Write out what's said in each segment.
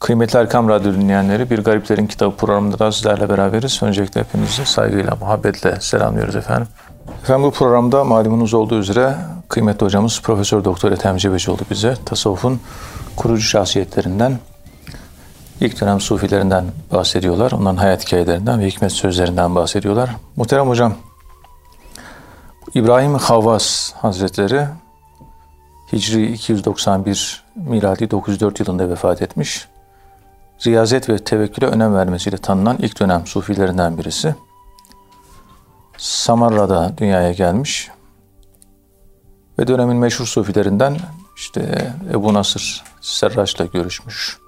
Kıymetli Erkam Radyo dinleyenleri, Bir Gariplerin Kitabı programında da sizlerle beraberiz. Öncelikle hepinizi saygıyla, muhabbetle selamlıyoruz efendim. Efendim bu programda malumunuz olduğu üzere kıymetli hocamız Profesör Doktor Ethem Cebecioğlu bize tasavvufun kurucu şahsiyetlerinden, ilk dönem sufilerinden bahsediyorlar. Onların hayat hikayelerinden ve hikmet sözlerinden bahsediyorlar. Muhterem hocam, İbrahim Havvas Hazretleri Hicri 291, miladi 904 yılında vefat etmiş. Riyazet ve tevekküle önem vermesiyle tanınan ilk dönem sufilerinden birisi. Samarra'da dünyaya gelmiş ve dönemin meşhur sufilerinden işte Ebu Nasır Serraç'la görüşmüş.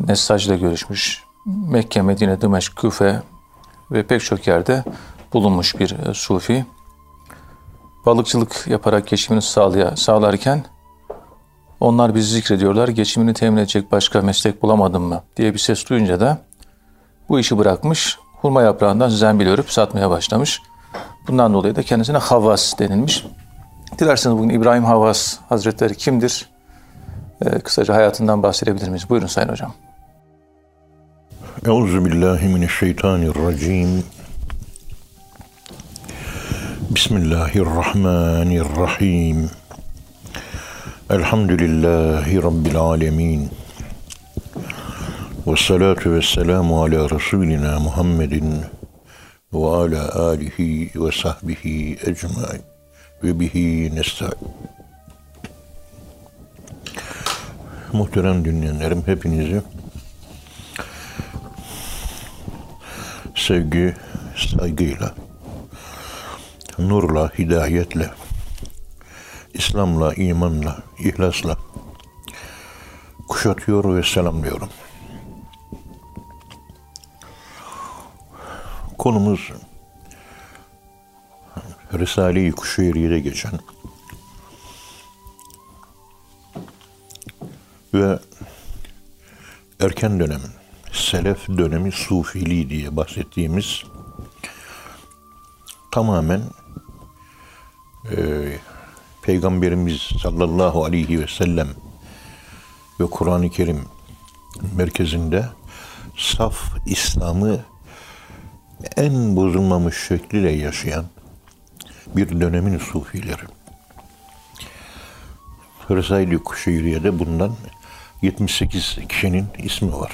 Nessac'la görüşmüş. Mekke, Medine, Dimeşk, Küfe ve pek çok yerde bulunmuş bir sufi. Balıkçılık yaparak geçimini sağlaya, sağlarken onlar bizi zikrediyorlar. Geçimini temin edecek başka meslek bulamadın mı diye bir ses duyunca da bu işi bırakmış. Hurma yaprağından zembil örüp satmaya başlamış. Bundan dolayı da kendisine Havvas denilmiş. Dilerseniz bugün İbrahim Havvas Hazretleri kimdir? Ee, kısaca hayatından bahsedebilir miyiz? Buyurun Sayın Hocam. Euzu billahi mineşşeytanirracim. Bismillahirrahmanirrahim. Elhamdülillahi Rabbil alemin. Ve salatu ve selamu ala Resulina Muhammedin ve ala alihi ve sahbihi ecmain ve bihi nesta'in. Muhterem dinleyenlerim hepinizi sevgi, saygıyla, nurla, hidayetle, İslam'la, imanla, ihlasla kuşatıyor ve selamlıyorum. Konumuz Risale-i Kuşeyriye'de geçen ve erken dönem, selef dönemi sufiliği diye bahsettiğimiz tamamen e, Peygamberimiz sallallahu aleyhi ve sellem ve Kur'an-ı Kerim merkezinde saf İslam'ı en bozulmamış şekliyle yaşayan bir dönemin sufileri. Hırsaylı Kuşeyriye'de bundan 78 kişinin ismi var.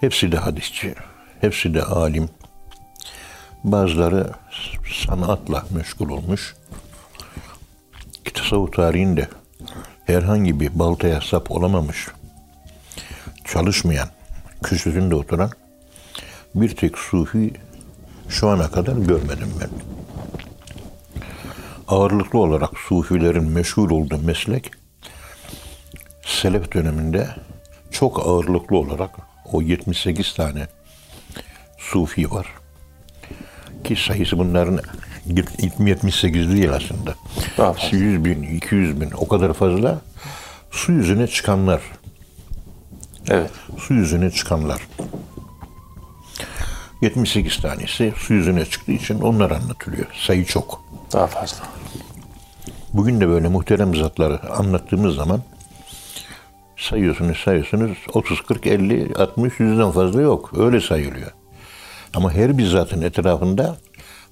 Hepsi de hadisçi, hepsi de alim. Bazıları sanatla meşgul olmuş. Tasavvuf tarihinde herhangi bir baltaya sap olamamış, çalışmayan, köşesinde oturan bir tek sufi şu ana kadar görmedim ben. Ağırlıklı olarak sufilerin meşhur olduğu meslek Selef döneminde çok ağırlıklı olarak o 78 tane sufi var. Ki sayısı bunların 78 değil aslında. Daha fazla. 100 bin, 200 bin o kadar fazla su yüzüne çıkanlar. Evet. Su yüzüne çıkanlar. 78 tanesi su yüzüne çıktığı için onlar anlatılıyor. Sayı çok. Daha fazla. Bugün de böyle muhterem zatları anlattığımız zaman sayıyorsunuz sayıyorsunuz 30, 40, 50, 60, 100'den fazla yok. Öyle sayılıyor. Ama her bir zatın etrafında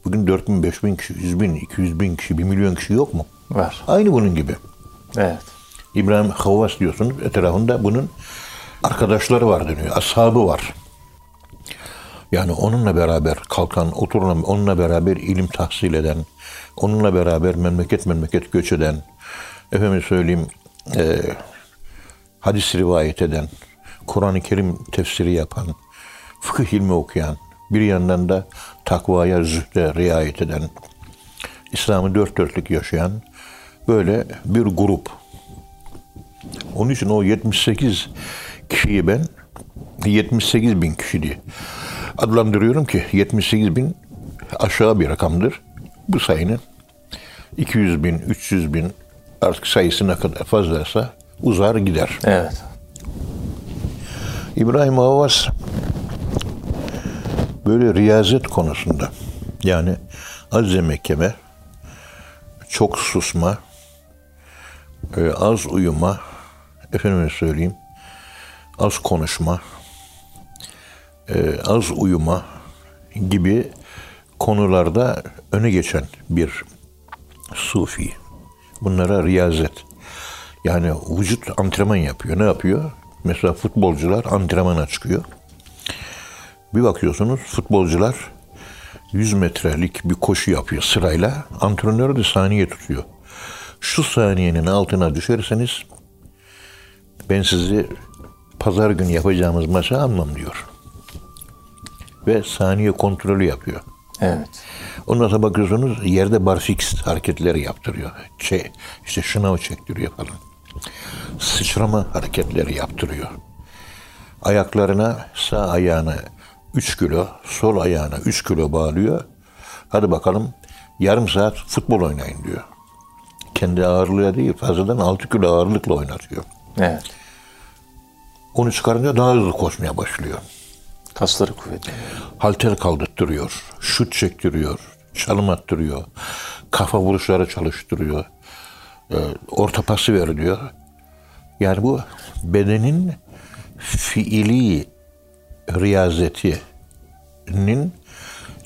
bugün 4 bin, 5 bin kişi, 100 bin, 200 bin kişi, 1 milyon kişi yok mu? Var. Aynı bunun gibi. Evet. İbrahim Havvas diyorsunuz etrafında bunun arkadaşları var deniyor. Ashabı var. Yani onunla beraber kalkan, oturan, onunla beraber ilim tahsil eden, onunla beraber memleket memleket göç eden, efendim söyleyeyim, e, hadis rivayet eden, Kur'an-ı Kerim tefsiri yapan, fıkıh ilmi okuyan, bir yandan da takvaya, zühde riayet eden, İslam'ı dört dörtlük yaşayan böyle bir grup. Onun için o 78 kişiyi ben 78 bin kişi diye adlandırıyorum ki 78 bin aşağı bir rakamdır. Bu sayının 200 bin, 300 bin artık sayısı ne kadar fazlaysa uzar gider. Evet. İbrahim Havvas böyle riyazet konusunda yani az yemek yeme, çok susma, e, az uyuma, efendime söyleyeyim, az konuşma, e, az uyuma gibi konularda öne geçen bir sufi. Bunlara riyazet. Yani vücut antrenman yapıyor. Ne yapıyor? Mesela futbolcular antrenmana çıkıyor. Bir bakıyorsunuz futbolcular 100 metrelik bir koşu yapıyor sırayla. Antrenör de saniye tutuyor. Şu saniyenin altına düşerseniz ben sizi pazar günü yapacağımız maça almam diyor. Ve saniye kontrolü yapıyor. Evet. Ondan sonra bakıyorsunuz yerde barfix hareketleri yaptırıyor. Şey, işte şınav çektiriyor falan. Sıçrama hareketleri yaptırıyor. Ayaklarına sağ ayağına 3 kilo, sol ayağına 3 kilo bağlıyor. Hadi bakalım yarım saat futbol oynayın diyor. Kendi ağırlığı değil fazladan 6 kilo ağırlıkla oynatıyor. Evet. Onu çıkarınca daha hızlı koşmaya başlıyor. Kasları kuvvetli. halter kaldırttırıyor, şut çektiriyor, çalım attırıyor, kafa vuruşları çalıştırıyor, e, orta pası veriyor. Yani bu bedenin fiili riyazetinin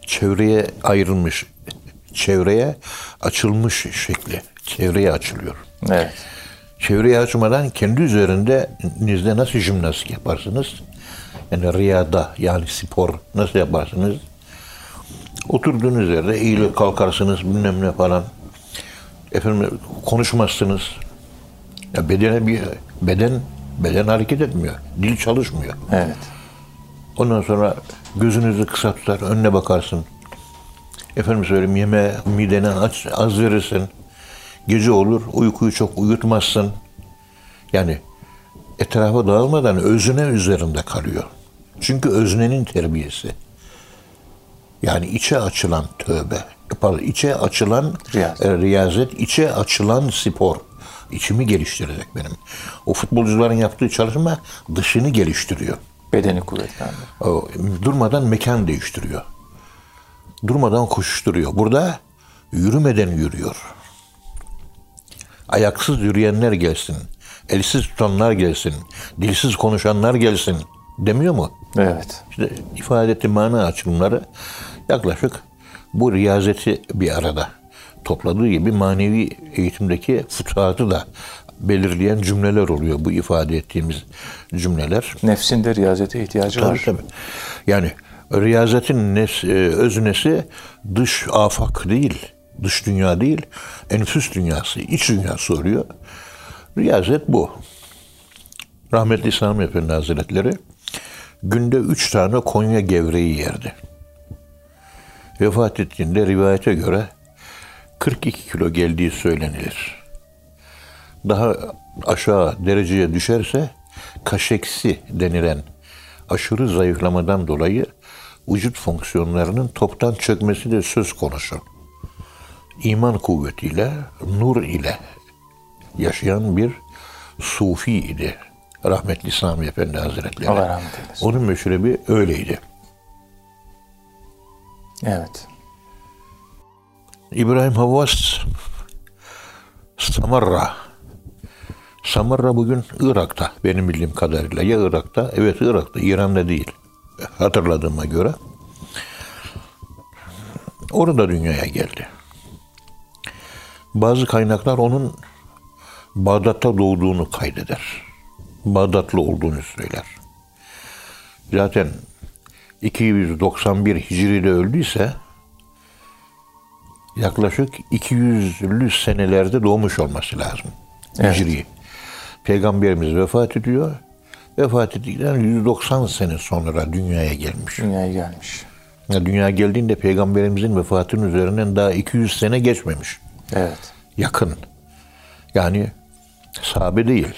çevreye ayrılmış, çevreye açılmış şekli, çevreye açılıyor. Evet. Çevreye açmadan kendi üzerinde nizde nasıl jimnastik yaparsınız? Yani riyada yani spor nasıl yaparsınız? Oturduğunuz yerde eğilir kalkarsınız bilmem ne falan. Efendim konuşmazsınız. Ya bedene bir beden beden hareket etmiyor. Dil çalışmıyor. Evet. Ondan sonra gözünüzü kısa tutar, önüne bakarsın. Efendim söyleyeyim yeme midene aç, az verirsin. Gece olur, uykuyu çok uyutmazsın. Yani etrafa dağılmadan özüne üzerinde kalıyor. Çünkü öznenin terbiyesi. Yani içe açılan tövbe, pardon, içe açılan Riyazet. e, riyazet, içe açılan spor. İçimi geliştirecek benim. O futbolcuların yaptığı çalışma dışını geliştiriyor. Bedeni kuvvetlendi. Durmadan mekan değiştiriyor. Durmadan koşuşturuyor. Burada yürümeden yürüyor. Ayaksız yürüyenler gelsin. Elsiz tutanlar gelsin. Dilsiz konuşanlar gelsin. Demiyor mu? Evet. İşte ifade ettiği mana açılımları yaklaşık bu riyazeti bir arada topladığı gibi manevi eğitimdeki fütuhatı da belirleyen cümleler oluyor bu ifade ettiğimiz cümleler. Nefsin de riyazete ihtiyacı Tabii var. tabii. Yani riyazetin nes, e, öznesi dış afak değil, dış dünya değil, enfüs dünyası, iç dünyası oluyor. Riyazet bu. Rahmetli Sami Efendi Hazretleri günde üç tane Konya gevreği yerdi. Vefat ettiğinde rivayete göre 42 kilo geldiği söylenilir. Daha aşağı dereceye düşerse kaşeksi denilen aşırı zayıflamadan dolayı vücut fonksiyonlarının toptan çökmesi de söz konusu. İman kuvvetiyle, nur ile yaşayan bir sufi idi. Rahmetli Sami Efendi Hazretleri. Allah rahmet eylesin. Onun meşrebi öyleydi. Evet. İbrahim Havvas Samarra. Samarra bugün Irak'ta benim bildiğim kadarıyla. Ya Irak'ta? Evet Irak'ta. İran'da değil. Hatırladığıma göre. Orada dünyaya geldi. Bazı kaynaklar onun Bağdat'ta doğduğunu kaydeder. Bağdatlı olduğunu söyler. Zaten 291 Hicri'de öldüyse yaklaşık 200'lü senelerde doğmuş olması lazım. Evet. Hicri. Peygamberimiz vefat ediyor. Vefat ettikten 190 sene sonra dünyaya gelmiş. Dünyaya gelmiş. Ya Dünyaya geldiğinde peygamberimizin vefatının üzerinden daha 200 sene geçmemiş. Evet. Yakın. Yani sahabe değil.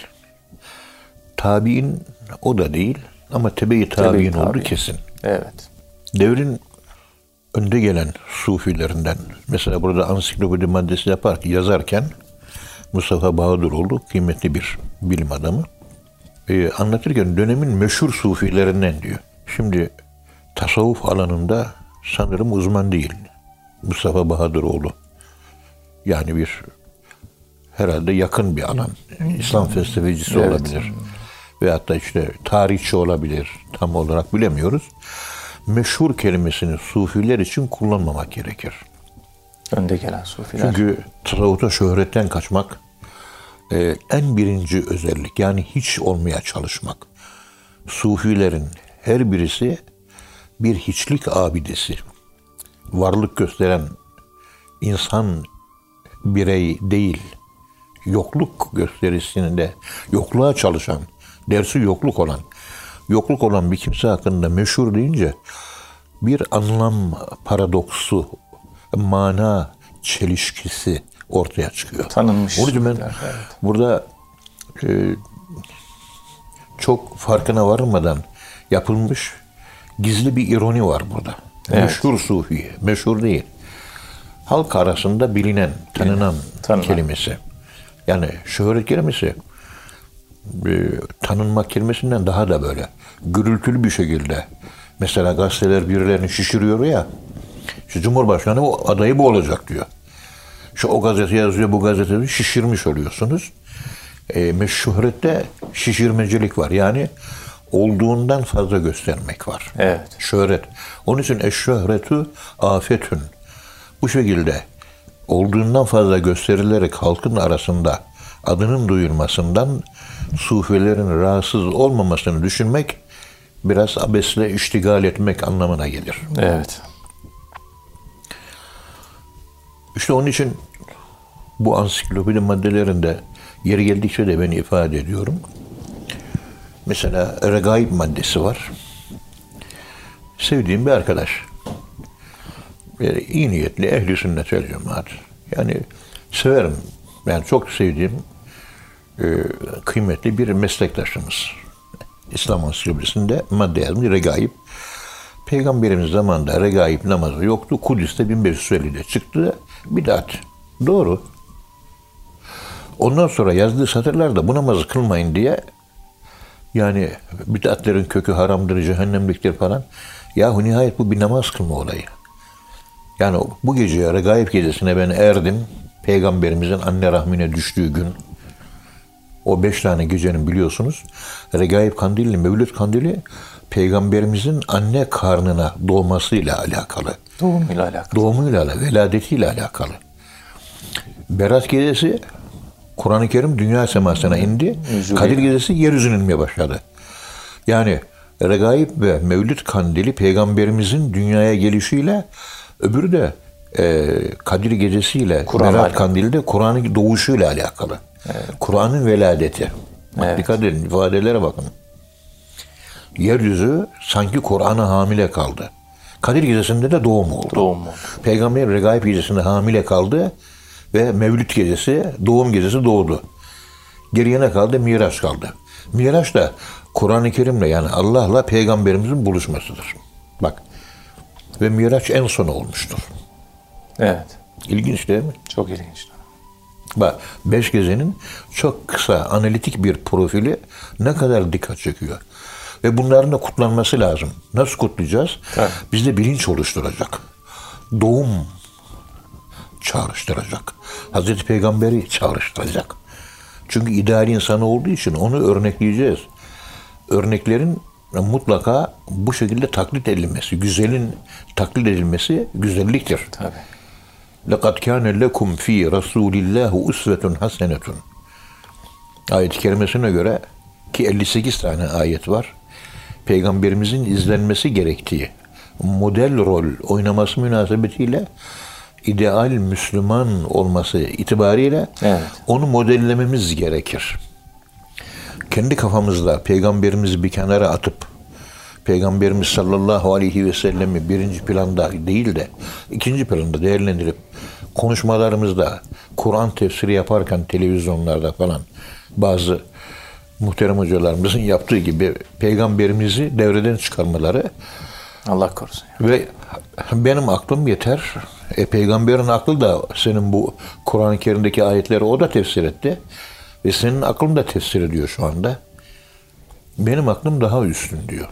Tabi'in o da değil ama tebe-i tabi'in tabi'in. olduğu kesin. Evet. Devrin önde gelen sufilerinden mesela burada ansiklopedi maddesi yapar yazarken Mustafa Bahadıroğlu kıymetli bir bilim adamı Ee, anlatırken dönemin meşhur sufilerinden diyor. Şimdi tasavvuf alanında sanırım uzman değil Mustafa Bahadıroğlu. Yani bir herhalde yakın bir alan. İslam felsefecisi Evet. olabilir. Veyahut da işte tarihçi olabilir. Tam olarak bilemiyoruz. Meşhur kelimesini sufiler için kullanmamak gerekir. Önde gelen sufiler. Çünkü tasavvufta şöhretten kaçmak e, en birinci özellik. Yani hiç olmaya çalışmak. Sufilerin her birisi bir hiçlik abidesi. Varlık gösteren insan birey değil. Yokluk gösterisinde yokluğa çalışan, dersi yokluk olan, yokluk olan bir kimse hakkında meşhur deyince bir anlam paradoksu, mana çelişkisi ortaya çıkıyor. Tanınmış Onun için ben evet. burada e, çok farkına varmadan yapılmış gizli bir ironi var burada. Evet. Meşhur sufi, meşhur değil. Halk arasında bilinen, tanınan Tanınan. kelimesi. Yani şöhret kelimesi e, tanınmak kelimesinden daha da böyle gürültülü bir şekilde. Mesela gazeteler birilerini şişiriyor ya. İşte Cumhurbaşkanı o adayı bu olacak diyor. Şu o gazete yazıyor, bu gazetede şişirmiş oluyorsunuz. E, meşhurette şişirmecilik var. Yani olduğundan fazla göstermek var. Evet. Şöhret. Onun için eşşöhretü afetün. Bu şekilde olduğundan fazla gösterilerek halkın arasında adının duyulmasından sufilerin rahatsız olmamasını düşünmek biraz abesle iştigal etmek anlamına gelir. Evet. İşte onun için bu ansiklopedi maddelerinde yeri geldikçe de ben ifade ediyorum. Mesela regaib maddesi var. Sevdiğim bir arkadaş. Yani iyi niyetli, ehli sünnet vel cemaat. Yani severim. Yani çok sevdiğim e, kıymetli bir meslektaşımız. İslam ansiklopedisinde madde yazmış regaib. Peygamberimiz zamanında regaib namazı yoktu. Kudüs'te 1550'de çıktı. Bidat. Doğru. Ondan sonra yazdığı satırlarda bu namazı kılmayın diye yani bidatlerin kökü haramdır, cehennemliktir falan. Yahu nihayet bu bir namaz kılma olayı. Yani bu gece regaib gecesine ben erdim. Peygamberimizin anne rahmine düştüğü gün. O beş tane gecenin biliyorsunuz. Regaib kandili, Mevlüt kandili Peygamberimizin anne karnına doğmasıyla alakalı. Doğumuyla alakalı. Doğumuyla alakalı, veladetiyle alakalı. Berat gecesi Kur'an-ı Kerim dünya semasına indi. Nüzul Kadir gecesi yeryüzüne inmeye başladı. Yani Regaib ve Mevlüt kandili peygamberimizin dünyaya gelişiyle öbürü de e, Kadir gecesiyle Kur'an'la Berat kandili de Kur'an'ın doğuşuyla alakalı. Kur'an'ın veladeti. Evet. dikkat edin ifadelere bakın. Yeryüzü sanki Kur'an'a hamile kaldı. Kadir gecesinde de doğum oldu. Doğum oldu. Peygamber Regaib gecesinde hamile kaldı ve Mevlüt gecesi, doğum gecesi doğdu. Geriye ne kaldı? Miraç kaldı. Miraç da Kur'an-ı Kerim'le yani Allah'la peygamberimizin buluşmasıdır. Bak. Ve Miraç en son olmuştur. Evet. İlginç değil mi? Çok ilginç. Bak beş gezenin çok kısa analitik bir profili ne kadar dikkat çekiyor. Ve bunların da kutlanması lazım. Nasıl kutlayacağız? Tabii. Bizde bilinç oluşturacak. Doğum çağrıştıracak. Hazreti Peygamber'i çağrıştıracak. Çünkü ideal insanı olduğu için onu örnekleyeceğiz. Örneklerin mutlaka bu şekilde taklit edilmesi, güzelin taklit edilmesi güzelliktir. Tabii. لَقَدْ كَانَ لَكُمْ ف۪ي رَسُولِ اللّٰهُ اُسْوَةٌ حَسَنَةٌ Ayet-i kerimesine göre ki 58 tane ayet var. Peygamberimizin izlenmesi gerektiği model rol oynaması münasebetiyle ideal Müslüman olması itibariyle Evet. onu modellememiz gerekir. Kendi kafamızda peygamberimizi bir kenara atıp Peygamberimiz sallallahu aleyhi ve sellemi birinci planda değil de ikinci planda değerlendirip konuşmalarımızda Kur'an tefsiri yaparken televizyonlarda falan bazı muhterem hocalarımızın yaptığı gibi peygamberimizi devreden çıkarmaları Allah korusun. ve benim aklım yeter. E, peygamberin aklı da senin bu Kur'an-ı Kerim'deki ayetleri o da tefsir etti. Ve senin aklın da tefsir ediyor şu anda. Benim aklım daha üstün diyor.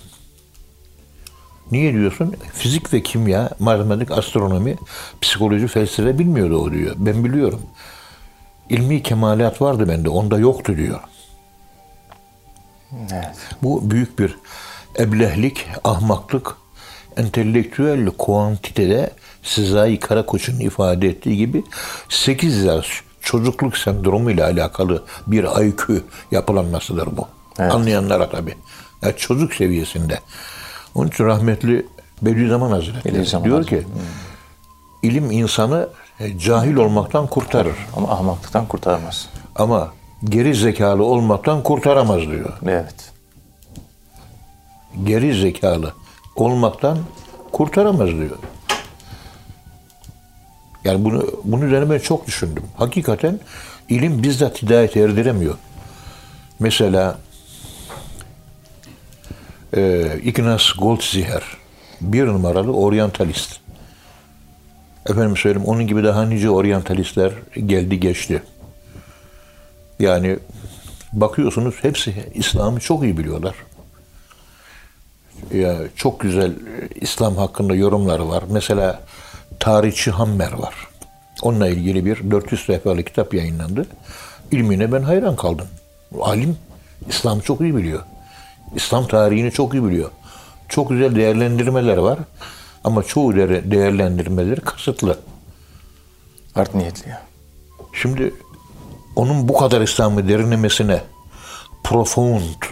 Niye diyorsun? Fizik ve kimya, matematik, astronomi, psikoloji, felsefe bilmiyordu o diyor. Ben biliyorum. ilmi kemalat vardı bende, onda yoktu diyor. Evet. Bu büyük bir eblehlik, ahmaklık, entelektüel kuantitede Sezai Karakoç'un ifade ettiği gibi 8 yaş çocukluk sendromu ile alakalı bir IQ yapılanmasıdır bu. Evet. Anlayanlara tabii. Yani çocuk seviyesinde. Onun için rahmetli Bediüzzaman Hazretleri Bediüzzaman diyor Hazretleri. ki ilim insanı cahil olmaktan kurtarır. Ama ahmaklıktan kurtaramaz. Ama geri zekalı olmaktan kurtaramaz diyor. Evet. Geri zekalı olmaktan kurtaramaz diyor. Yani bunu bunun üzerine ben çok düşündüm. Hakikaten ilim bizzat hidayet erdiremiyor. Mesela e, Ignaz Goldziher bir numaralı oryantalist. Efendim söyleyeyim onun gibi daha nice oryantalistler geldi geçti. Yani bakıyorsunuz hepsi İslam'ı çok iyi biliyorlar. Ya çok güzel İslam hakkında yorumları var. Mesela Tarihçi Hammer var. Onunla ilgili bir 400 sayfalık kitap yayınlandı. İlmine ben hayran kaldım. Alim İslam'ı çok iyi biliyor. İslam tarihini çok iyi biliyor. Çok güzel değerlendirmeler var. Ama çoğu değer- değerlendirmeleri kasıtlı. Art niyetli ya. Şimdi onun bu kadar İslam'ı derinlemesine profound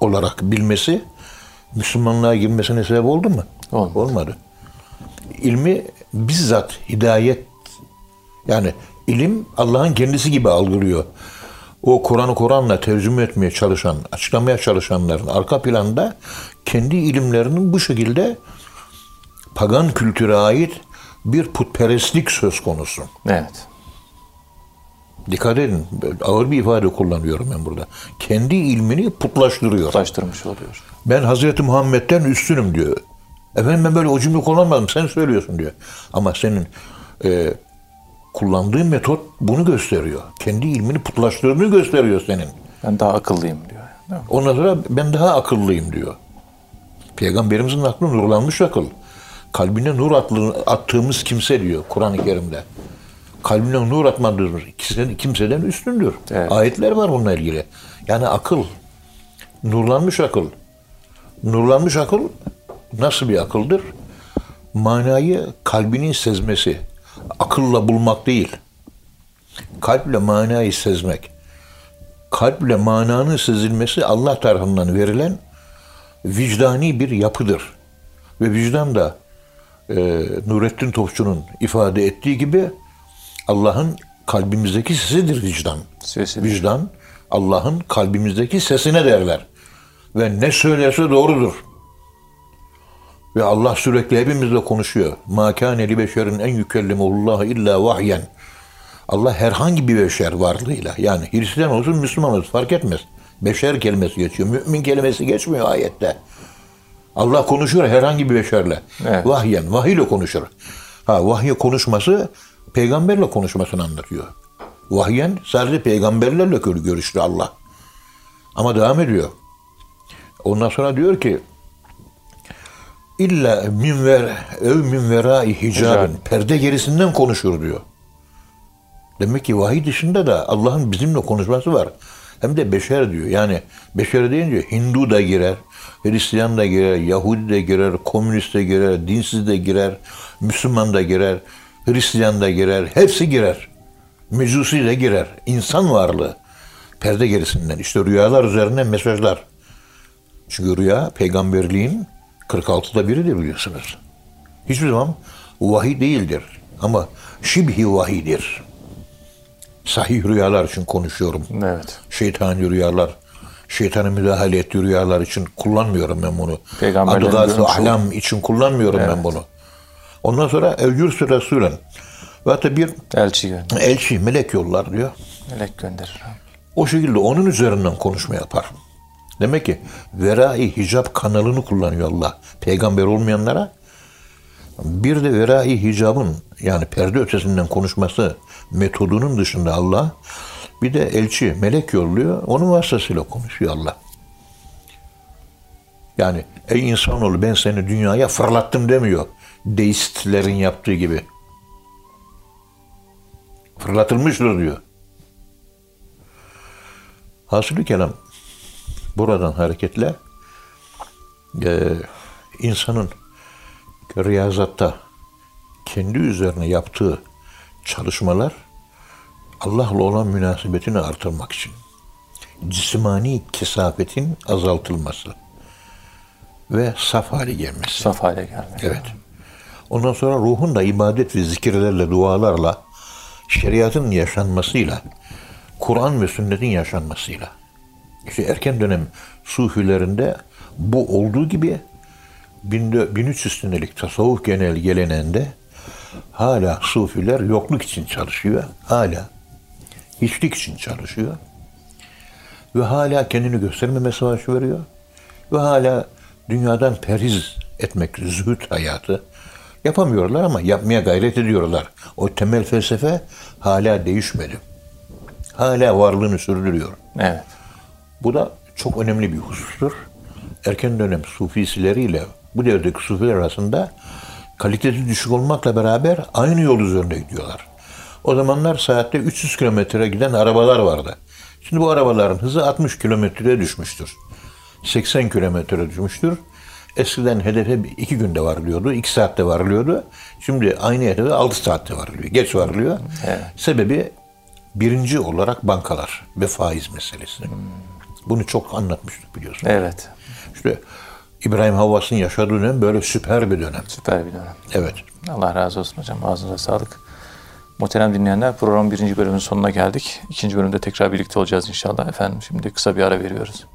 olarak bilmesi Müslümanlığa girmesine sebep oldu mu? Olmadı. Olmadı. İlmi bizzat hidayet yani ilim Allah'ın kendisi gibi algılıyor. O Kur'an'ı Kur'an'la tercüme etmeye çalışan, açıklamaya çalışanların arka planda kendi ilimlerinin bu şekilde pagan kültüre ait bir putperestlik söz konusu. Evet. Dikkat edin. Ağır bir ifade kullanıyorum ben burada. Kendi ilmini putlaştırıyor. Ulaştırmış oluyor. Ben Hazreti Muhammed'den üstünüm diyor. Efendim ben böyle o cümle kullanmadım. Sen söylüyorsun diyor. Ama senin e, kullandığın metot bunu gösteriyor. Kendi ilmini putlaştırdığını gösteriyor senin. Ben daha akıllıyım diyor. Ondan sonra ben daha akıllıyım diyor. Peygamberimizin aklı nurlanmış akıl. Kalbine nur attığımız kimse diyor Kur'an-ı Kerim'de. Kalbine nur atmadığımız kimseden, kimseden üstündür. Evet. Ayetler var bununla ilgili. Yani akıl. Nurlanmış akıl. Nurlanmış akıl nasıl bir akıldır? Manayı kalbinin sezmesi. Akılla bulmak değil. Kalple manayı sezmek kalple mananın sezilmesi Allah tarafından verilen vicdani bir yapıdır. Ve vicdan da e, Nurettin Topçu'nun ifade ettiği gibi Allah'ın kalbimizdeki sesidir vicdan. Sesidir. Vicdan Allah'ın kalbimizdeki sesine derler. Ve ne söylerse doğrudur. Ve Allah sürekli hepimizle konuşuyor. Ma kâne li beşerin en yükellimullah illa vahyen. Allah herhangi bir beşer varlığıyla yani Hristiyan olsun Müslüman olsun fark etmez. Beşer kelimesi geçiyor. Mümin kelimesi geçmiyor ayette. Allah konuşuyor herhangi bir beşerle. Evet. Vahyen, vahiyle konuşur. Ha vahye konuşması peygamberle konuşmasını anlatıyor. Vahyen sadece peygamberlerle gör- görüştü Allah. Ama devam ediyor. Ondan sonra diyor ki illa min ver ev min verai hicabin Hicab. perde gerisinden konuşur diyor. Demek ki vahiy dışında da Allah'ın bizimle konuşması var. Hem de beşer diyor. Yani beşer deyince Hindu da girer, Hristiyan da girer, Yahudi de girer, komünist de girer, dinsiz de girer, Müslüman da girer, Hristiyan da girer, hepsi girer. Mecusi de girer. İnsan varlığı. Perde gerisinden. İşte rüyalar üzerine mesajlar. Çünkü rüya peygamberliğin 46'da biridir biliyorsunuz. Hiçbir zaman vahiy değildir. Ama şibhi vahidir. Sahih rüyalar için konuşuyorum. Evet. Şeytani rüyalar, şeytanın müdahale ettiği rüyalar için kullanmıyorum ben bunu. Adıgaz görmüş ahlam için kullanmıyorum ben Evet. bunu. Ondan sonra evcür Resulen. Ve hatta bir Elçi gönder. elçi, melek yollar diyor. Melek gönderir. O şekilde onun üzerinden konuşma yapar. Demek ki verai hicab kanalını kullanıyor Allah. Peygamber olmayanlara bir de verai hicabın yani perde ötesinden konuşması metodunun dışında Allah bir de elçi, melek yolluyor. Onun vasıtasıyla konuşuyor Allah. Yani ey insanoğlu ben seni dünyaya fırlattım demiyor. Deistlerin yaptığı gibi. Fırlatılmıştır diyor. Hasılı kelam buradan hareketle e, insanın riyazatta kendi üzerine yaptığı çalışmalar Allah'la olan münasebetini artırmak için cismani kesafetin azaltılması ve saf hale gelmesi. Saf hale gelmek. Evet. Ondan sonra ruhun da ibadet ve zikirlerle, dualarla, şeriatın yaşanmasıyla, Kur'an ve sünnetin yaşanmasıyla. İşte erken dönem sufilerinde bu olduğu gibi 1300 senelik tasavvuf genel geleneğinde hala sufiler yokluk için çalışıyor. Hala hiçlik için çalışıyor. Ve hala kendini göstermeme savaşı veriyor. Ve hala dünyadan perhiz etmek, zühd hayatı yapamıyorlar ama yapmaya gayret ediyorlar. O temel felsefe hala değişmedi. Hala varlığını sürdürüyor. Evet. Bu da çok önemli bir husustur. Erken dönem sufisileriyle bu devredeki sufiler arasında kalitesi düşük olmakla beraber aynı yol üzerinde gidiyorlar. O zamanlar saatte 300 kilometre giden arabalar vardı. Şimdi bu arabaların hızı 60 kilometreye düşmüştür. 80 kilometre düşmüştür. Eskiden hedefe iki günde varılıyordu, iki saatte varılıyordu. Şimdi aynı hedefe altı saatte varılıyor. Geç varılıyor. Evet. Sebebi birinci olarak bankalar ve faiz meselesi. Bunu çok anlatmıştık biliyorsun. Evet. İşte İbrahim Havvas'ın yaşadığı dönem böyle süper bir dönem. Süper bir dönem. Evet. Allah razı olsun hocam. Ağzınıza sağlık. Muhterem dinleyenler programın birinci bölümünün sonuna geldik. İkinci bölümde tekrar birlikte olacağız inşallah. Efendim şimdi kısa bir ara veriyoruz.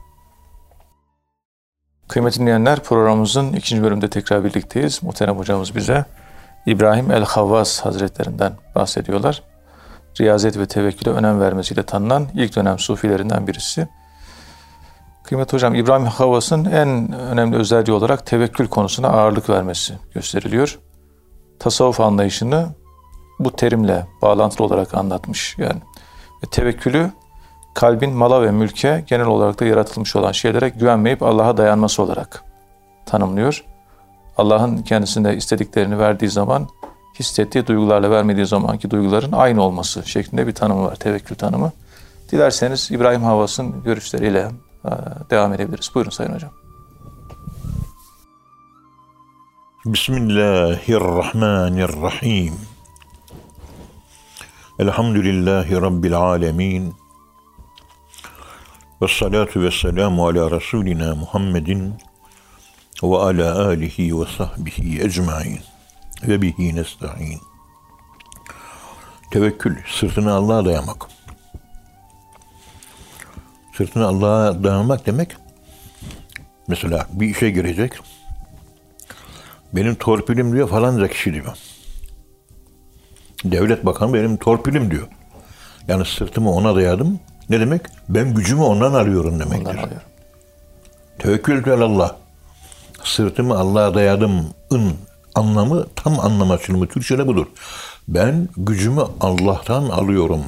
Kıymetli dinleyenler programımızın ikinci bölümünde tekrar birlikteyiz. Muhterem hocamız bize İbrahim el-Havvas Hazretlerinden bahsediyorlar. Riyazet ve tevekküle önem vermesiyle tanınan ilk dönem sufilerinden birisi. Kıymetli hocam İbrahim Havvas'ın en önemli özelliği olarak tevekkül konusuna ağırlık vermesi gösteriliyor. Tasavvuf anlayışını bu terimle bağlantılı olarak anlatmış. Yani ve tevekkülü kalbin mala ve mülke genel olarak da yaratılmış olan şeylere güvenmeyip Allah'a dayanması olarak tanımlıyor. Allah'ın kendisine istediklerini verdiği zaman hissettiği duygularla vermediği zamanki duyguların aynı olması şeklinde bir tanımı var. Tevekkül tanımı. Dilerseniz İbrahim Havas'ın görüşleriyle e, devam edebiliriz. Buyurun Sayın Hocam. Bismillahirrahmanirrahim. Elhamdülillahi Rabbil alemin. Ve salatu ve selamu ala Resulina Muhammedin ve ala alihi ve sahbihi ecmain ve bihi nesta'in. Tevekkül, sırtını Allah'a dayamak. Sırtını Allah'a dayamak demek, mesela bir işe girecek, benim torpilim diyor falanca kişi diyor. Devlet bakanı benim torpilim diyor. Yani sırtımı ona dayadım. Ne demek? Ben gücümü ondan alıyorum demektir. Ondan alıyorum. Tevekkül Allah. Sırtımı Allah'a dayadım. ın anlamı tam anlam açılımı Türkçe'de budur. Ben gücümü Allah'tan alıyorum.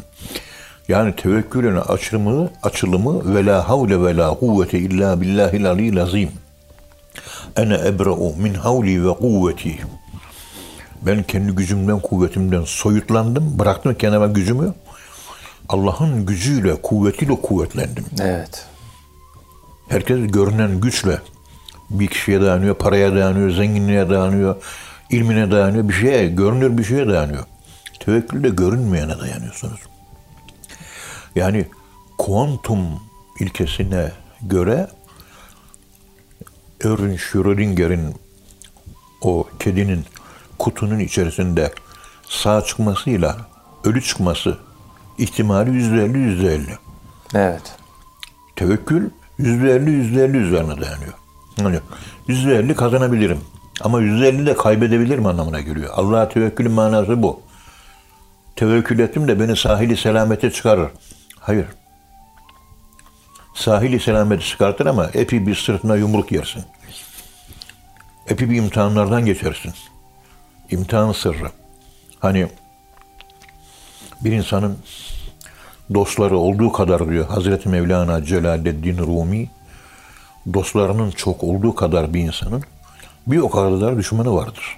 Yani tevekkülün açılımı, açılımı ve la havle ve la kuvvete illa billahil aliyyil azim. Ene ebre'u min havli ve kuvveti. Ben kendi gücümden, kuvvetimden soyutlandım, bıraktım kenara gücümü. Allah'ın gücüyle, kuvvetiyle kuvvetlendim. Evet. Herkes görünen güçle bir kişiye dayanıyor, paraya dayanıyor, zenginliğe dayanıyor, ilmine dayanıyor, bir şeye, görünür bir şeye dayanıyor. Tevekkül de görünmeyene dayanıyorsunuz. Yani kuantum ilkesine göre Erwin Schrödinger'in o kedinin kutunun içerisinde sağ çıkmasıyla ölü çıkması ihtimali yüzde elli yüzde elli. Evet. Tevekkül yüzde elli yüzde elli üzerine dayanıyor. Yani yüzde elli kazanabilirim. Ama yüzde elli de kaybedebilirim anlamına geliyor. Allah'a tevekkülün manası bu. Tevekkül ettim de beni sahili selamete çıkarır. Hayır. Sahili selamete çıkartır ama epi bir sırtına yumruk yersin. Epi bir imtihanlardan geçersin. İmtihan sırrı. Hani bir insanın dostları olduğu kadar diyor Hazreti Mevlana Celaleddin Rumi dostlarının çok olduğu kadar bir insanın bir o kadar düşmanı vardır.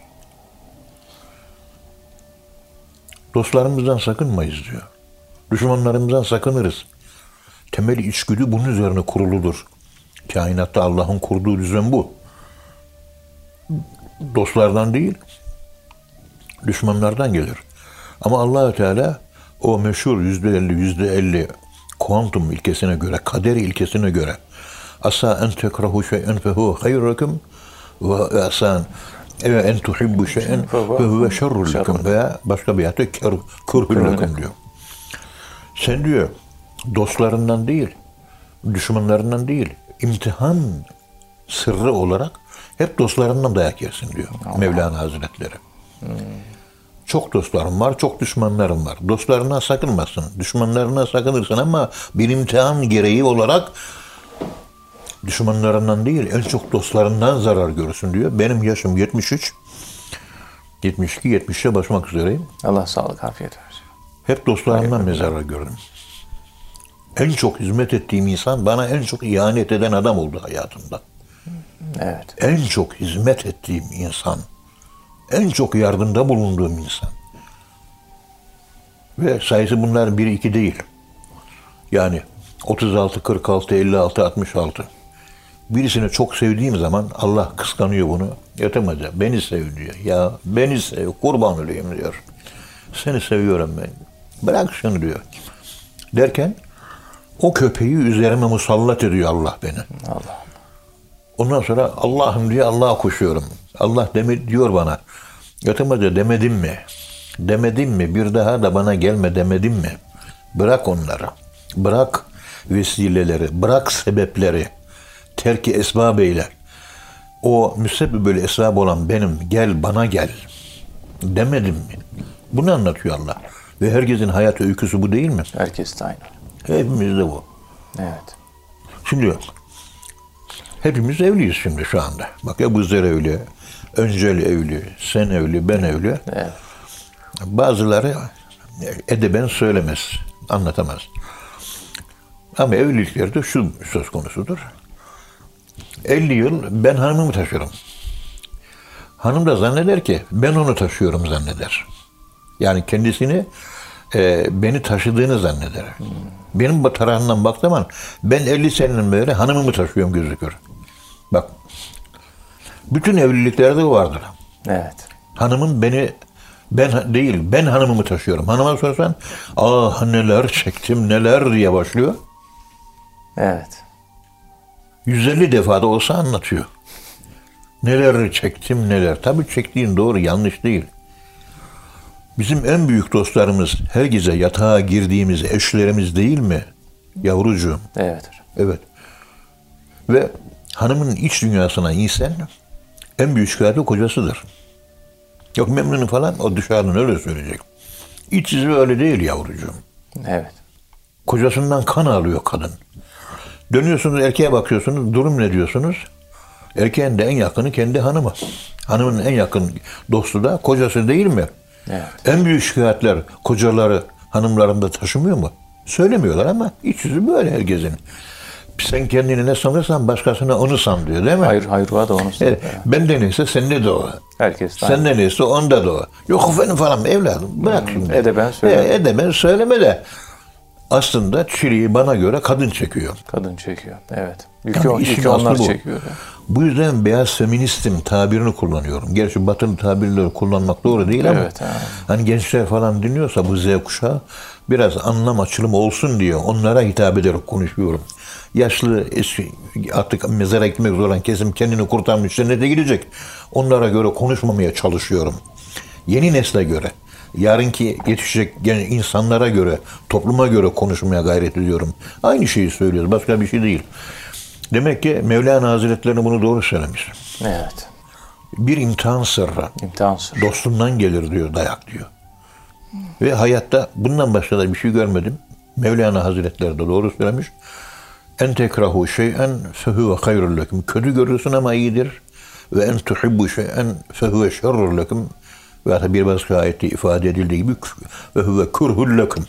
Dostlarımızdan sakınmayız diyor. Düşmanlarımızdan sakınırız. Temel içgüdü bunun üzerine kuruludur. Kainatta Allah'ın kurduğu düzen bu. Dostlardan değil, düşmanlardan gelir. Ama allah Teala o meşhur yüzde elli, yüzde elli kuantum ilkesine göre, kader ilkesine göre asa en tekrahu şey'en fehu hayrukum ve asa en tuhibbu şey'en fehuve şerrul lekum. Veya başka bir ayette kurhul lekum diyor. Sen diyor dostlarından değil, düşmanlarından değil, imtihan sırrı olarak hep dostlarından dayak yersin diyor Mevlana Hazretleri. Çok dostlarım var, çok düşmanlarım var. Dostlarından sakınmasın, düşmanlarından sakınırsın ama bir imtihan gereği olarak düşmanlarından değil, en çok dostlarından zarar görürsün diyor. Benim yaşım 73, 72, 70'e başlamak üzereyim. Allah sağlık, afiyet versin. Hep dostlarımdan ne zarar gördüm. En çok hizmet ettiğim insan bana en çok ihanet eden adam oldu hayatımda. Evet. En çok hizmet ettiğim insan, en çok yardımda bulunduğum insan. Ve sayısı bunlar bir iki değil. Yani 36, 46, 56, 66. Birisini çok sevdiğim zaman Allah kıskanıyor bunu. Yetemedi. Beni sev diyor. Ya beni sev, kurban olayım diyor. Seni seviyorum ben. Bırak şunu diyor. Derken o köpeği üzerime musallat ediyor Allah beni. Allah. Ondan sonra Allah'ım diye Allah'a koşuyorum. Allah demi diyor bana. Yetemedi demedim mi? Demedim mi? Bir daha da bana gelme demedim mi? Bırak onları. Bırak vesileleri. Bırak sebepleri. Terki esbab eyler. O müsebbibül esbab olan benim. Gel bana gel. Demedim mi? Bunu anlatıyor Allah. Ve herkesin hayat öyküsü bu değil mi? Herkes de aynı. Hepimizde bu. Evet. Şimdi hepimiz evliyiz şimdi şu anda. Bak Ebu Zer evli, Öncel evli, sen evli, ben evli. Evet. Bazıları edeben söylemez, anlatamaz. Ama evliliklerde şu söz konusudur. 50 yıl ben hanımımı taşıyorum. Hanım da zanneder ki ben onu taşıyorum zanneder. Yani kendisini e, beni taşıdığını zanneder. Benim bu tarafından bak zaman ben 50 senenin beri hanımımı taşıyorum gözükür. Bak bütün evliliklerde o vardır. Evet. Hanımın beni ben değil ben hanımımı taşıyorum. Hanıma sorsan ah neler çektim neler diye başlıyor. Evet. 150 defada olsa anlatıyor. Neler çektim neler. Tabii çektiğin doğru yanlış değil. Bizim en büyük dostlarımız her gece yatağa girdiğimiz eşlerimiz değil mi? Yavrucuğum. Evet. Evet. Ve hanımın iç dünyasına insen en büyük şikayeti kocasıdır. Yok memnunum falan o dışarıdan öyle söyleyecek. İç yüzü öyle değil yavrucuğum. Evet. Kocasından kan alıyor kadın. Dönüyorsunuz erkeğe bakıyorsunuz durum ne diyorsunuz? Erkeğin de en yakını kendi hanımı. Hanımın en yakın dostu da kocası değil mi? Evet. En büyük şikayetler kocaları hanımlarında taşımıyor mu? Söylemiyorlar ama iç yüzü böyle herkesin. Sen kendini ne sanırsan başkasına onu san diyor değil mi? Hayır, hayır var da onu Evet, ben de neyse sende de o. Herkes de Sen de neyse onda da o. Yok efendim falan evladım bırak şimdi. edeben söyleme. E, edeben söyleme de. Aslında çileyi bana göre kadın çekiyor. Kadın çekiyor. Evet. Yükü, Yani işin yükü onlar bu. çekiyor. Bu yüzden beyaz feministim tabirini kullanıyorum. Gerçi batın tabirleri kullanmak doğru değil ama Evet, ha. hani gençler falan dinliyorsa bu Z kuşağı biraz anlam açılımı olsun diye onlara hitap ederek konuşuyorum. Yaşlı eski, artık mezara gitmek zor olan kesim kendini kurtarmış cennete gidecek. Onlara göre konuşmamaya çalışıyorum. Yeni nesle göre, yarınki yetişecek insanlara göre, topluma göre konuşmaya gayret ediyorum. Aynı şeyi söylüyoruz, başka bir şey değil. Demek ki Mevlana Hazretleri bunu doğru söylemiş. Evet. Bir imtihan sırrı. İmtihan sırrı. Dostundan gelir diyor dayak diyor. Ve hayatta bundan başka da bir şey görmedim. Mevlana Hazretleri de doğru söylemiş. En tekrahu şey'en fehuve hayrul lekum. Kötü görürsün ama iyidir. Ve en tuhibbu şey'en fehuve şerrul lekum. Ve bir başka ayette ifade edildiği gibi ve huve kurhul lekum.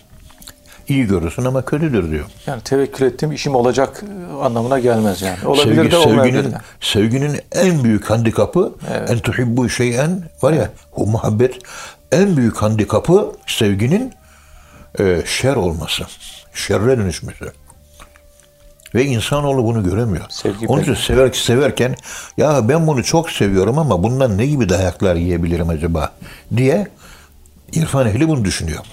İyi görürsün ama kötüdür diyor. Yani tevekkül ettiğim işim olacak e, anlamına gelmez yani. Olabilir Sevgi, de olmayabilir sevginin, de. sevginin en büyük handikapı en tuhibbu şeyen var ya o muhabbet en büyük handikapı sevginin e, şer olması. Şerre dönüşmesi. Ve insanoğlu bunu göremiyor. Sevgi Onun için sever, severken ya ben bunu çok seviyorum ama bundan ne gibi dayaklar yiyebilirim acaba diye irfan ehli bunu düşünüyor.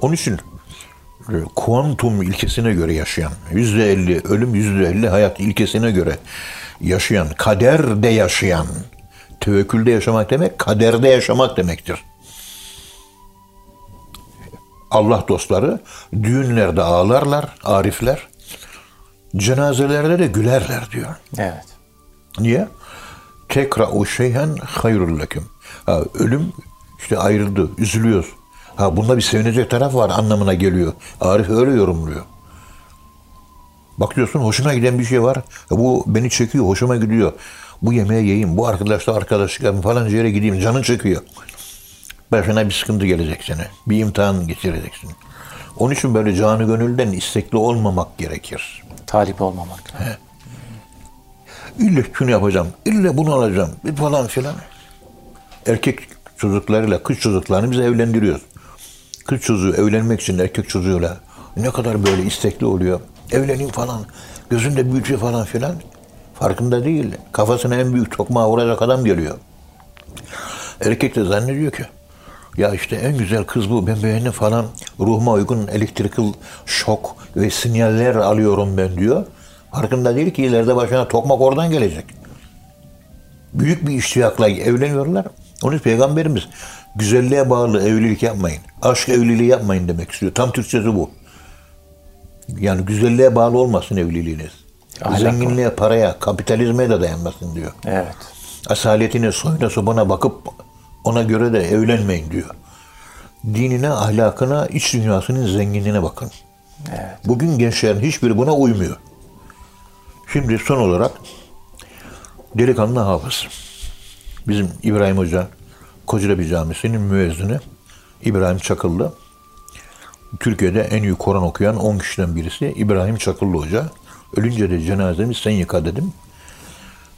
Onun için e, kuantum ilkesine göre yaşayan, yüzde elli ölüm, yüzde elli hayat ilkesine göre yaşayan, kaderde yaşayan, tevekkülde yaşamak demek, kaderde yaşamak demektir. Allah dostları düğünlerde ağlarlar, arifler. Cenazelerde de gülerler diyor. Evet. Niye? Tekra o şeyhen hayrul leküm. Ha, ölüm işte ayrıldı, üzülüyoruz. Ha bunda bir sevinecek taraf var anlamına geliyor. Arif öyle yorumluyor. Bakıyorsun hoşuna giden bir şey var. Bu beni çekiyor, hoşuma gidiyor. Bu yemeği yiyeyim, bu arkadaşla arkadaşlık yapayım falan yere gideyim. Canın çekiyor. Başına bir sıkıntı gelecek sana. Bir imtihan geçireceksin. Onun için böyle canı gönülden istekli olmamak gerekir. Talip olmamak. İlle şunu yapacağım, ille bunu alacağım bir falan filan. Erkek çocuklarıyla kız çocuklarını biz evlendiriyoruz. Kız çocuğu evlenmek için erkek çocuğuyla ne kadar böyle istekli oluyor. Evleneyim falan, gözünde büyütüyor falan filan. Farkında değil. Kafasına en büyük tokmağı vuracak adam geliyor. Erkek de zannediyor ki ya işte en güzel kız bu ben beğendim falan ruhuma uygun elektrikal şok ve sinyaller alıyorum ben diyor. Farkında değil ki ileride başına tokmak oradan gelecek. Büyük bir iştiyakla evleniyorlar. Onun için Peygamberimiz güzelliğe bağlı evlilik yapmayın. Aşk evliliği yapmayın demek istiyor. Tam Türkçesi bu. Yani güzelliğe bağlı olmasın evliliğiniz. Ahlak Zenginliğe, paraya, kapitalizme de dayanmasın diyor. Evet. Asaletine, soyuna, sobana bakıp ona göre de evlenmeyin diyor. Dinine, ahlakına, iç dünyasının zenginliğine bakın. Evet. Bugün gençlerin hiçbiri buna uymuyor. Şimdi son olarak delikanlı hafız. Bizim İbrahim Hoca, Kocaeli Camisi'nin müezzini İbrahim Çakıllı. Türkiye'de en iyi Kur'an okuyan 10 kişiden birisi İbrahim Çakıllı Hoca. Ölünce de cenazemi sen yıka dedim.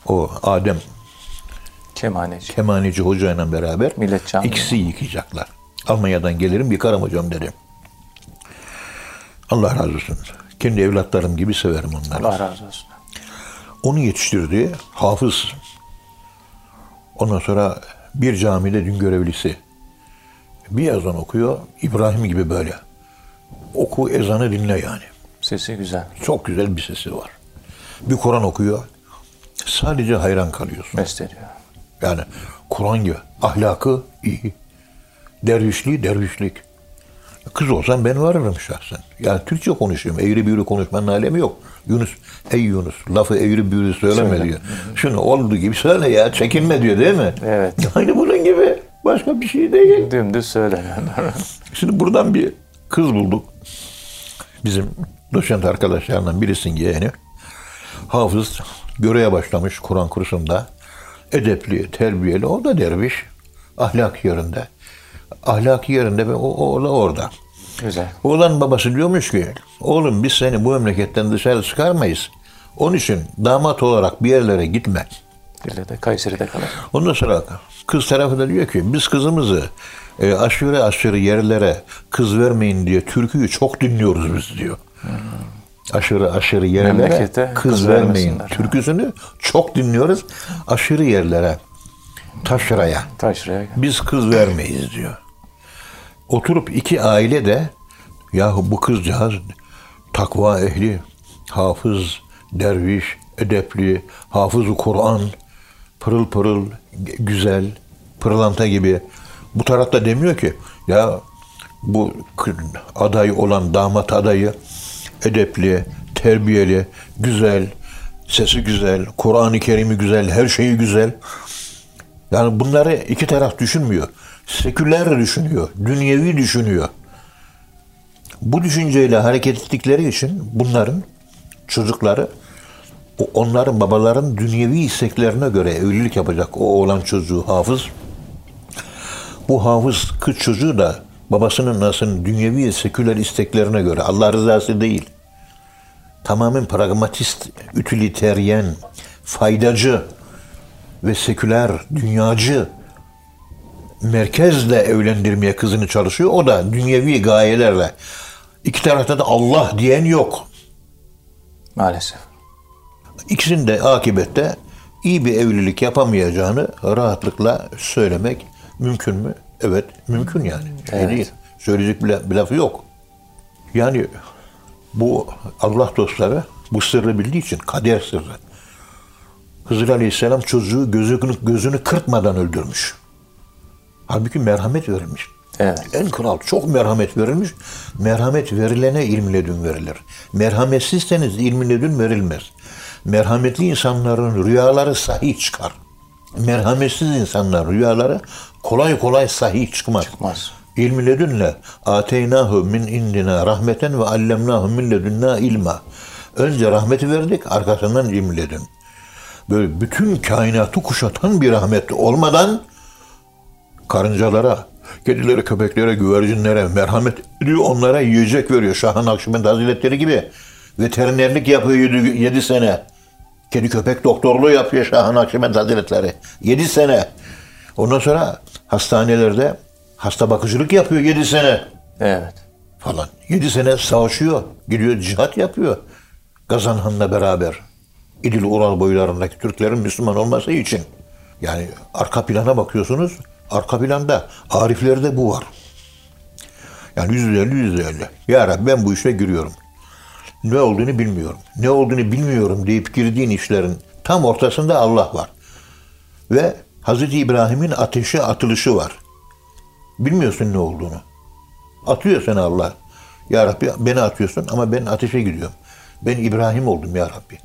O Adem Kemaneci. Kemaneci Hoca ile beraber Millet Camii. ikisi yıkayacaklar. Almanya'dan gelirim yıkarım hocam dedi. Allah razı olsun. Kendi evlatlarım gibi severim onları. Allah razı olsun. Onu yetiştirdi. Hafız. Ondan sonra bir camide din görevlisi. Bir ezan okuyor. İbrahim gibi böyle. Oku ezanı dinle yani. Sesi güzel. Çok güzel bir sesi var. Bir Kur'an okuyor. Sadece hayran kalıyorsun. Mest ediyor. Yani Kur'an gibi. Ahlakı iyi. Dervişliği dervişlik. Kız olsam ben varırım şahsen. Yani Türkçe konuşuyorum. Eğri büğrü konuşmanın alemi yok. Yunus, ey Yunus lafı eğri büğrü söyleme Söyle. diyor. Şunu olduğu gibi söyle ya çekinme diyor değil mi? Evet. Aynı bunun gibi. Başka bir şey değil. Dümdüz söyle. Şimdi buradan bir kız bulduk. Bizim doçent arkadaşlarından birisinin yeğeni. Hafız göreve başlamış Kur'an kursunda. Edepli, terbiyeli. O da derviş. Ahlak yerinde. Ahlaki yerinde ve o, o, o da orada. güzel. Oğlan babası diyormuş ki, oğlum biz seni bu memleketten dışarı çıkarmayız. Onun için damat olarak bir yerlere gitme. Dille de Kayseri'de kalır. Ondan sonra kız tarafı da diyor ki biz kızımızı e, aşırı aşırı yerlere kız vermeyin diye türküyü çok dinliyoruz biz diyor. Aşırı aşırı yerlere Memlekete kız, kız vermeyin türküsünü çok dinliyoruz. Aşırı yerlere, taşraya Taşra'ya biz kız vermeyiz diyor. Oturup iki aile de yahu bu kızcağız takva ehli, hafız, derviş, edepli, hafız Kur'an, pırıl pırıl, güzel, pırlanta gibi. Bu tarafta demiyor ki ya bu aday olan damat adayı edepli, terbiyeli, güzel, sesi güzel, Kur'an-ı Kerim'i güzel, her şeyi güzel. Yani bunları iki taraf düşünmüyor. Seküler düşünüyor, dünyevi düşünüyor. Bu düşünceyle hareket ettikleri için bunların çocukları onların babaların dünyevi isteklerine göre evlilik yapacak o oğlan çocuğu hafız. Bu hafız kız çocuğu da babasının nasıl dünyevi seküler isteklerine göre Allah rızası değil. Tamamen pragmatist, utiliteryen, faydacı ve seküler, dünyacı merkezle evlendirmeye kızını çalışıyor. O da dünyevi gayelerle. İki tarafta da Allah diyen yok. Maalesef. İkisinin de akibette iyi bir evlilik yapamayacağını rahatlıkla söylemek mümkün mü? Evet, mümkün yani. Şey Evet. değil. Söyleyecek bir, bir lafı yok. Yani bu Allah dostları bu sırrı bildiği için kader sırrı. Hızır Aleyhisselam çocuğu gözünü, gözünü kırpmadan öldürmüş. Halbuki merhamet verilmiş. Evet. En kral çok merhamet verilmiş. Merhamet verilene ilmi ledün verilir. Merhametsizseniz ilmi ledün verilmez. Merhametli insanların rüyaları sahih çıkar. Merhametsiz insanlar rüyaları kolay kolay sahih çıkmaz. Çıkmaz. İlmi ledünle ateynahu min indina rahmeten ve allemnahu min ledünna ilma. Önce rahmeti verdik, arkasından ilmi ledün. Böyle bütün kainatı kuşatan bir rahmet olmadan karıncalara, kedilere, köpeklere, güvercinlere merhamet ediyor. Onlara yiyecek veriyor. Şahan Akşemen Hazretleri gibi. Veterinerlik yapıyor 7 sene. Kedi köpek doktorluğu yapıyor Şahan Akşemen Hazretleri. 7 sene. Ondan sonra hastanelerde hasta bakıcılık yapıyor 7 sene Evet. falan. 7 sene savaşıyor. Gidiyor cihat yapıyor. Gazanhan'la beraber. İdil Ural boylarındaki Türklerin Müslüman olması için. Yani arka plana bakıyorsunuz. Arka planda Ariflerde bu var. Yani yüzde elli, yüzde elli. Ya Rabbi ben bu işe giriyorum. Ne olduğunu bilmiyorum. Ne olduğunu bilmiyorum deyip girdiğin işlerin tam ortasında Allah var. Ve Hazreti İbrahim'in ateşe atılışı var. Bilmiyorsun ne olduğunu. Atıyor seni Allah. Ya Rabbi beni atıyorsun ama ben ateşe gidiyorum. Ben İbrahim oldum ya Rabbi.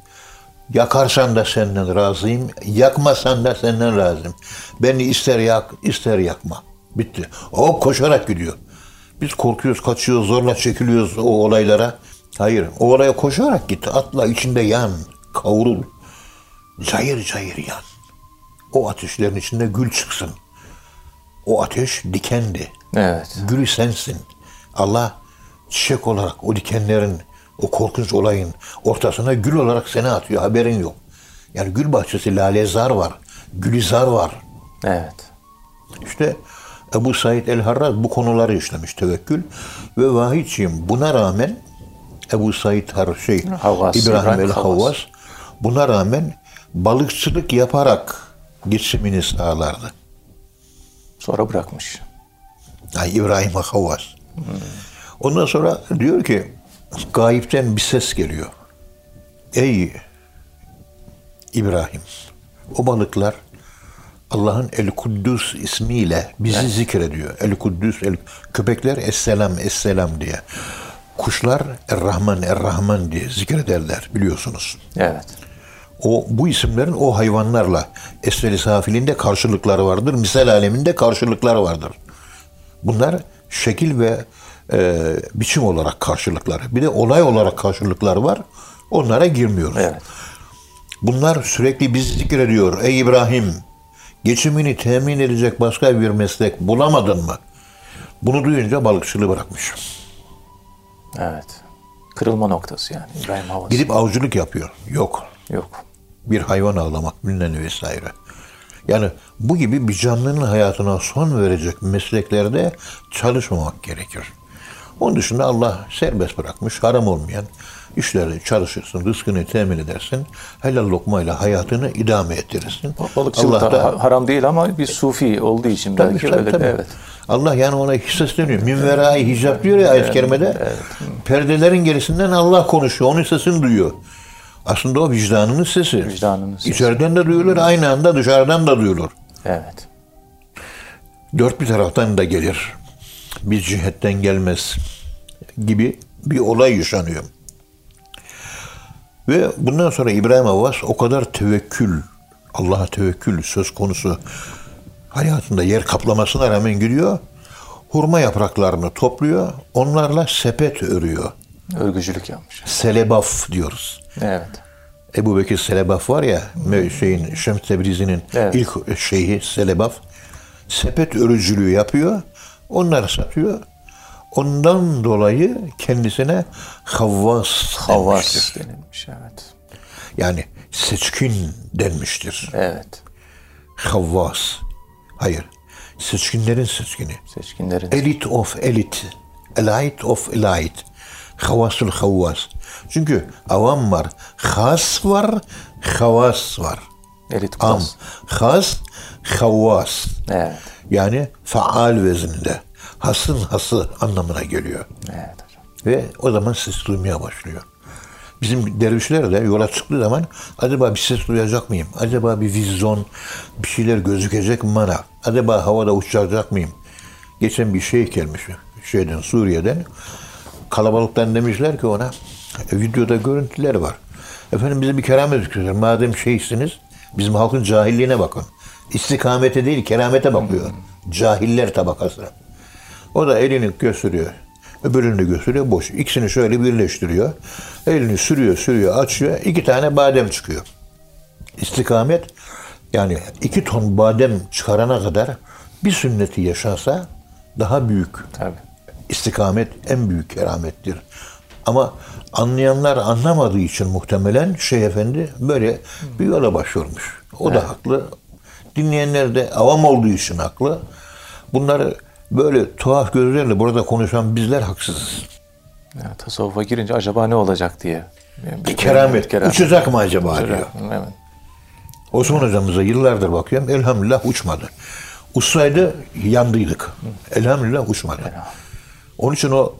Yakarsan da senden razıyım, yakmasan da senden razıyım. Beni ister yak, ister yakma. Bitti. O koşarak gidiyor. Biz korkuyoruz, kaçıyoruz, zorla çekiliyoruz o olaylara. Hayır, o olaya koşarak git. Atla içinde yan, kavrul. Cayır cayır yan. O ateşlerin içinde gül çıksın. O ateş dikendi. Evet. Gülü sensin. Allah çiçek olarak o dikenlerin, o korkunç olayın ortasına gül olarak seni atıyor. Haberin yok. Yani gül bahçesi lalezar var. Gülizar var. Evet. İşte Ebu Said el-Harraz bu konuları işlemiş tevekkül. Ve vahidciğim buna rağmen Ebu Said Har şey, Havvas, İbrahim İbrahim el-Havvas Havvas. buna rağmen balıkçılık yaparak geçimini sağlardı. Sonra bırakmış. Ay İbrahim Havvas. Ondan sonra diyor ki gayipten bir ses geliyor. Ey İbrahim o balıklar Allah'ın El Kuddus ismiyle bizi zikrediyor. El Kuddus, el, köpekler Esselam, Esselam diye. Kuşlar Er-Rahman, Er-Rahman diye zikrederler biliyorsunuz. Evet. O bu isimlerin o hayvanlarla esfel-i safilinde karşılıkları vardır. Misal aleminde karşılıkları vardır. Bunlar şekil ve e, biçim olarak karşılıkları. Bir de olay olarak karşılıkları var. Onlara girmiyoruz. Evet. Bunlar sürekli bizi zikrediyor. Ey İbrahim, geçimini temin edecek başka bir meslek bulamadın mı? Bunu duyunca balıkçılığı bırakmış. Evet. Kırılma noktası yani İbrahim Havas. Gidip avcılık yapıyor. Yok. Yok. bir hayvan avlamak bilmem vesaire. Yani bu gibi bir canlının hayatına son verecek mesleklerde çalışmamak gerekir. Onun dışında Allah serbest bırakmış, haram olmayan işleri çalışırsın, rızkını temin edersin, helal lokmayla hayatını idame ettirirsin. Balıkçılık Allah da da ha- haram değil ama bir sufi olduğu için Tabii, belki tabii, öyle. tabii. Evet. Allah yani ona sesleniyor. Min verai hicap diyor ya ayet-i kerimede. Perdelerin gerisinden Allah konuşuyor. Onun sesini duyuyor. Aslında o vicdanının sesi. Vicdanının sesi. İçeriden de duyulur, aynı anda dışarıdan da duyulur. Evet. Dört bir taraftan da gelir. Bir cihetten gelmez gibi bir olay yaşanıyor. Ve bundan sonra İbrahim Avvas o kadar tevekkül, Allah'a tevekkül söz konusu hayatında yer kaplamasına rağmen gidiyor. Hurma yapraklarını topluyor, onlarla sepet örüyor. Örgücülük yapmış. Selebaf diyoruz. Evet. Ebu Bekir Selebaf var ya, şeyin Şems Tebrizi'nin Evet. ilk şeyhi Selebaf. Sepet örücülüğü yapıyor. Onları satıyor. Ondan dolayı kendisine Havvas denmiştir. Havas denilmiş. Evet. Yani seçkin denmiştir. Evet. Havvas. Hayır. Seçkinlerin seçkini. Seçkinlerin. Elite of elite. Elite of elite. Havasül havvas. Çünkü avam var, has var, havas var. Elit Am, has, havvas. Evet. Yani faal vezninde. Hasın hası anlamına geliyor. Evet hocam. Ve o zaman ses duymaya başlıyor. Bizim dervişler de yola çıktığı zaman acaba bir ses duyacak mıyım? Acaba bir vizyon, bir şeyler gözükecek mi bana? Acaba havada uçacak mıyım? Geçen bir şey gelmiş şeyden Suriye'den. Kalabalıktan demişler ki ona "E, videoda görüntüler var. Efendim bize bir keramet zikriyor. Madem şeysiniz bizim halkın cahilliğine bakın. İstikamete değil keramete bakıyor. Cahiller tabakası. O da elini gösteriyor. Öbürünü de gösteriyor boş. İkisini şöyle birleştiriyor. Elini sürüyor sürüyor açıyor. iki tane badem çıkıyor. İstikamet yani iki ton badem çıkarana kadar bir sünneti yaşansa daha büyük. Tabii. İstikamet en büyük keramettir. Ama anlayanlar anlamadığı için muhtemelen Şeyh Efendi böyle bir yola başvurmuş. O da haklı. Dinleyenler de avam olduğu için haklı. Bunları böyle tuhaf gözlerle burada konuşan bizler haksızız. Yani tasavvufa girince acaba ne olacak diye. Bir Keramet. Uçacak mı acaba Uçacak. diyor. Evet. Osman hocamıza yıllardır bakıyorum. Elhamdülillah uçmadı. Uçsaydı yandıydık. Elhamdülillah uçmadı. Onun için o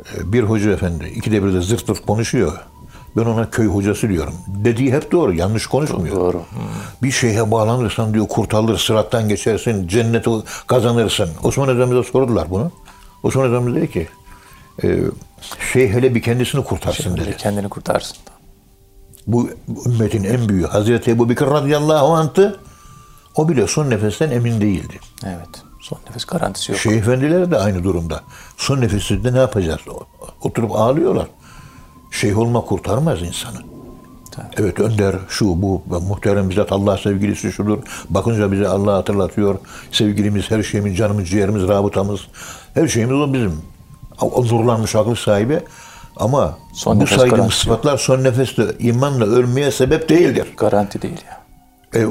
e, bir hoca efendi ikide bir de zırt pırt konuşuyor. Ben ona köy hocası diyorum. Dediği hep doğru. Yanlış konuşmuyor. Doğru. Bir şeye bağlanırsan diyor kurtarılır, sırattan geçersin, cenneti kazanırsın. Osman Hocamıza sordular bunu. Osman Hocamız dedi ki e, şey hele bir kendisini kurtarsın dedi. Kendini kurtarsın. Bu ümmetin en büyüğü Hazreti Ebu Bekir radıyallahu anh'tı. O bile son nefesten emin değildi. Evet. Son nefes garantisi yok. Şeyh efendileri de aynı durumda. Son nefesinde ne yapacağız? Oturup ağlıyorlar. Şeyh olma kurtarmaz insanı. Tabii. Evet önder şu bu muhterem bizzat Allah sevgilisi şudur. Bakınca bize Allah hatırlatıyor. Sevgilimiz, her şeyimiz, canımız, ciğerimiz, rabıtamız. Her şeyimiz o bizim. O nurlanmış akıl sahibi. Ama Son bu garantisi sıfatlar son nefeste imanla ölmeye sebep değildir. Garanti değil ya. E,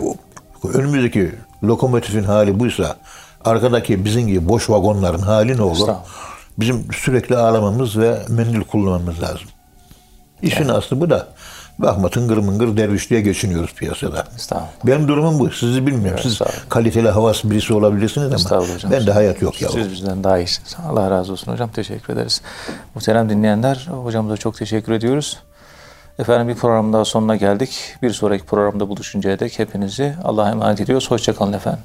önümüzdeki lokomotifin hali buysa arkadaki bizim gibi boş vagonların hali ne olur? Bizim sürekli ağlamamız ve mendil kullanmamız lazım. İşin aslı bu da. Bakma tıngır mıngır dervişliğe geçiniyoruz piyasada. Benim durumum bu. Sizi bilmiyorum. Siz estağfurullah. kaliteli havas birisi olabilirsiniz ama hocam. bende hayat yok ya. Siz bizden daha iyisiniz. Allah razı olsun hocam. Teşekkür ederiz. Muhterem dinleyenler, hocamıza çok teşekkür ediyoruz. Efendim bir program daha sonuna geldik. Bir sonraki programda buluşuncaya dek hepinizi Allah'a emanet ediyoruz. Hoşçakalın efendim.